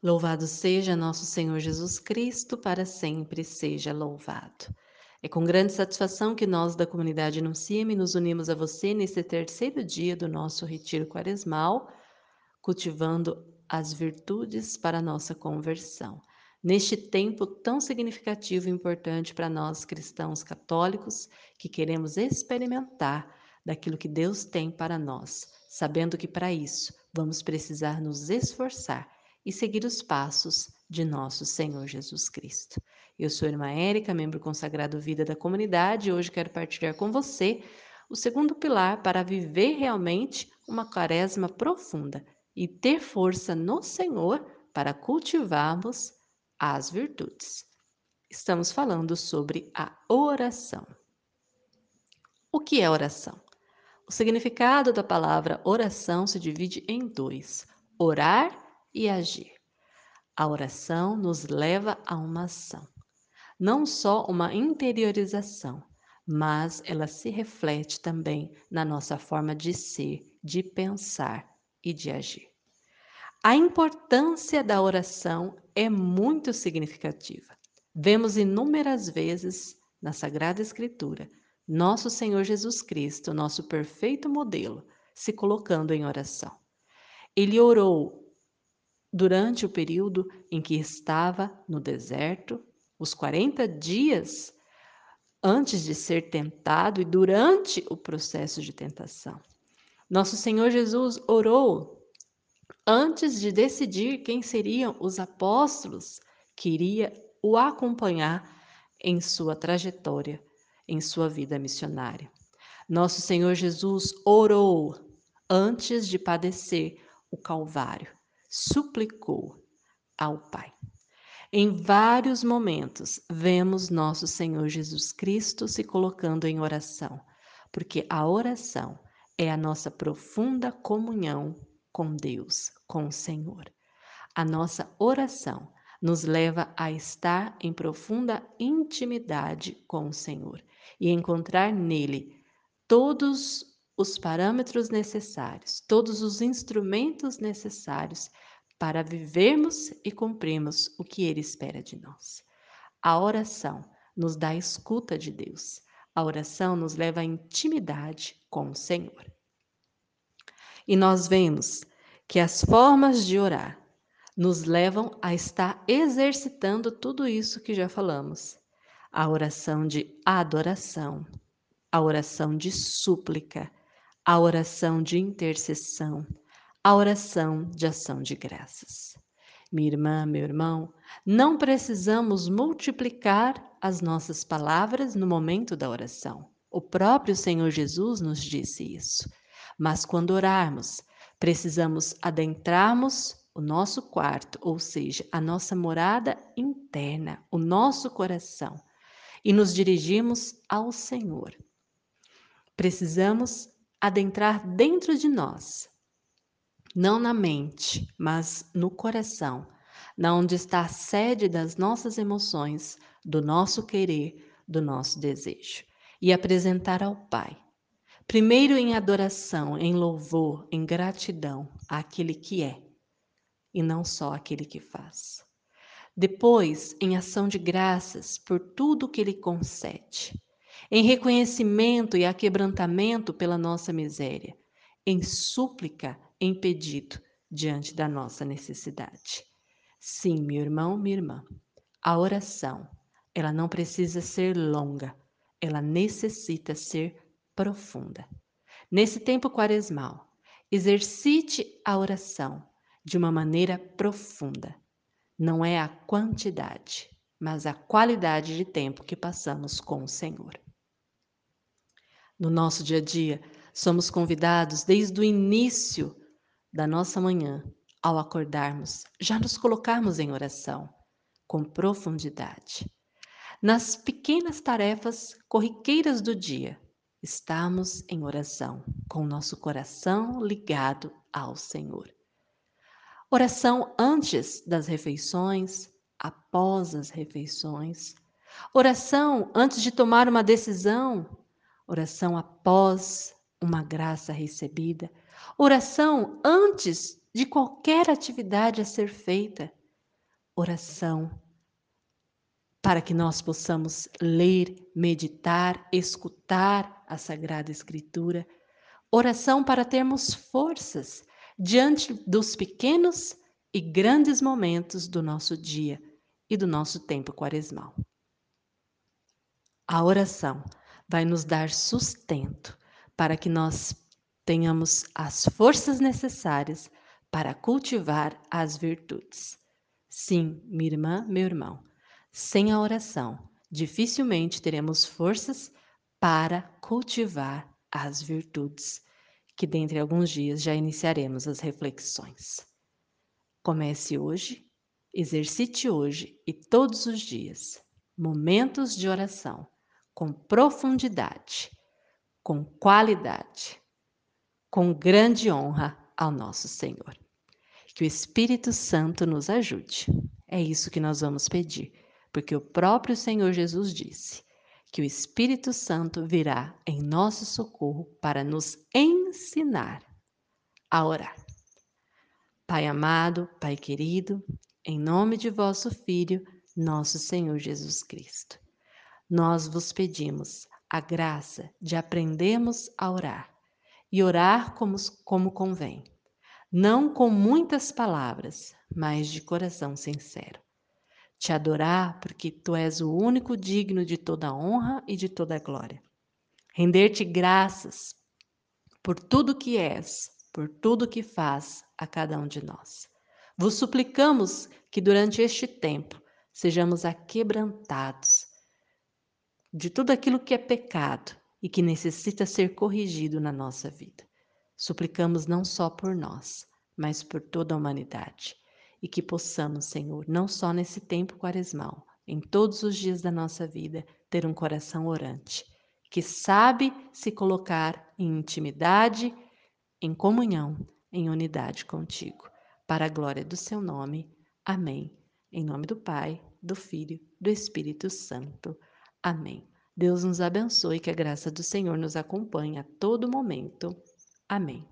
Louvado seja nosso Senhor Jesus Cristo, para sempre seja louvado. É com grande satisfação que nós da comunidade Anunciame nos unimos a você nesse terceiro dia do nosso retiro quaresmal, cultivando as virtudes para a nossa conversão. Neste tempo tão significativo e importante para nós cristãos católicos, que queremos experimentar daquilo que Deus tem para nós, sabendo que para isso vamos precisar nos esforçar e seguir os passos de nosso Senhor Jesus Cristo. Eu sou irmã Érica, membro consagrado Vida da Comunidade, e hoje quero partilhar com você o segundo pilar para viver realmente uma quaresma profunda e ter força no Senhor para cultivarmos as virtudes. Estamos falando sobre a oração. O que é oração? O significado da palavra oração se divide em dois: orar e agir. A oração nos leva a uma ação, não só uma interiorização, mas ela se reflete também na nossa forma de ser, de pensar e de agir. A importância da oração é muito significativa. Vemos inúmeras vezes na Sagrada Escritura nosso Senhor Jesus Cristo, nosso perfeito modelo, se colocando em oração. Ele orou durante o período em que estava no deserto, os 40 dias antes de ser tentado e durante o processo de tentação. Nosso Senhor Jesus orou antes de decidir quem seriam os apóstolos que iria o acompanhar em sua trajetória, em sua vida missionária. Nosso Senhor Jesus orou antes de padecer o Calvário suplicou ao Pai. Em vários momentos, vemos nosso Senhor Jesus Cristo se colocando em oração, porque a oração é a nossa profunda comunhão com Deus, com o Senhor. A nossa oração nos leva a estar em profunda intimidade com o Senhor e encontrar nele todos os parâmetros necessários, todos os instrumentos necessários para vivermos e cumprirmos o que Ele espera de nós. A oração nos dá a escuta de Deus. A oração nos leva à intimidade com o Senhor. E nós vemos que as formas de orar nos levam a estar exercitando tudo isso que já falamos. A oração de adoração, a oração de súplica, a oração de intercessão, a oração de ação de graças. Minha irmã, meu irmão, não precisamos multiplicar as nossas palavras no momento da oração. O próprio Senhor Jesus nos disse isso. Mas quando orarmos, precisamos adentrarmos o nosso quarto, ou seja, a nossa morada interna, o nosso coração, e nos dirigirmos ao Senhor. Precisamos adentrar dentro de nós, não na mente, mas no coração, na onde está a sede das nossas emoções, do nosso querer, do nosso desejo, e apresentar ao Pai. Primeiro em adoração, em louvor, em gratidão àquele que é, e não só aquele que faz. Depois, em ação de graças por tudo que Ele concede em reconhecimento e aquebrantamento pela nossa miséria, em súplica, em pedido diante da nossa necessidade. Sim, meu irmão, minha irmã, a oração, ela não precisa ser longa, ela necessita ser profunda. Nesse tempo quaresmal, exercite a oração de uma maneira profunda. Não é a quantidade, mas a qualidade de tempo que passamos com o Senhor. No nosso dia a dia, somos convidados desde o início da nossa manhã, ao acordarmos, já nos colocarmos em oração com profundidade. Nas pequenas tarefas corriqueiras do dia, estamos em oração, com nosso coração ligado ao Senhor. Oração antes das refeições, após as refeições. Oração antes de tomar uma decisão, oração após uma graça recebida, oração antes de qualquer atividade a ser feita, oração para que nós possamos ler, meditar, escutar a Sagrada Escritura. Oração para termos forças diante dos pequenos e grandes momentos do nosso dia e do nosso tempo quaresmal. A oração vai nos dar sustento para que nós tenhamos as forças necessárias para cultivar as virtudes. Sim, minha irmã, meu irmão, sem a oração, dificilmente teremos forças para cultivar as virtudes, que dentre alguns dias já iniciaremos as reflexões. Comece hoje, exercite hoje e todos os dias momentos de oração com profundidade, com qualidade, com grande honra ao nosso Senhor. Que o Espírito Santo nos ajude. É isso que nós vamos pedir, porque o próprio Senhor Jesus disse que o Espírito Santo virá em nosso socorro para nos ensinar a orar. Pai amado, Pai querido, em nome de vosso Filho, nosso Senhor Jesus Cristo, nós vos pedimos a graça de aprendermos a orar e orar como, como convém não com muitas palavras, mas de coração sincero. Te adorar porque tu és o único digno de toda honra e de toda glória. Render-te graças por tudo que és, por tudo que faz a cada um de nós. Vos suplicamos que durante este tempo sejamos aquebrantados de tudo aquilo que é pecado e que necessita ser corrigido na nossa vida. Suplicamos não só por nós, mas por toda a humanidade. E que possamos, Senhor, não só nesse tempo quaresmal, em todos os dias da nossa vida, ter um coração orante, que sabe se colocar em intimidade, em comunhão, em unidade contigo. Para a glória do seu nome. Amém. Em nome do Pai, do Filho, do Espírito Santo. Amém. Deus nos abençoe, que a graça do Senhor nos acompanhe a todo momento. Amém.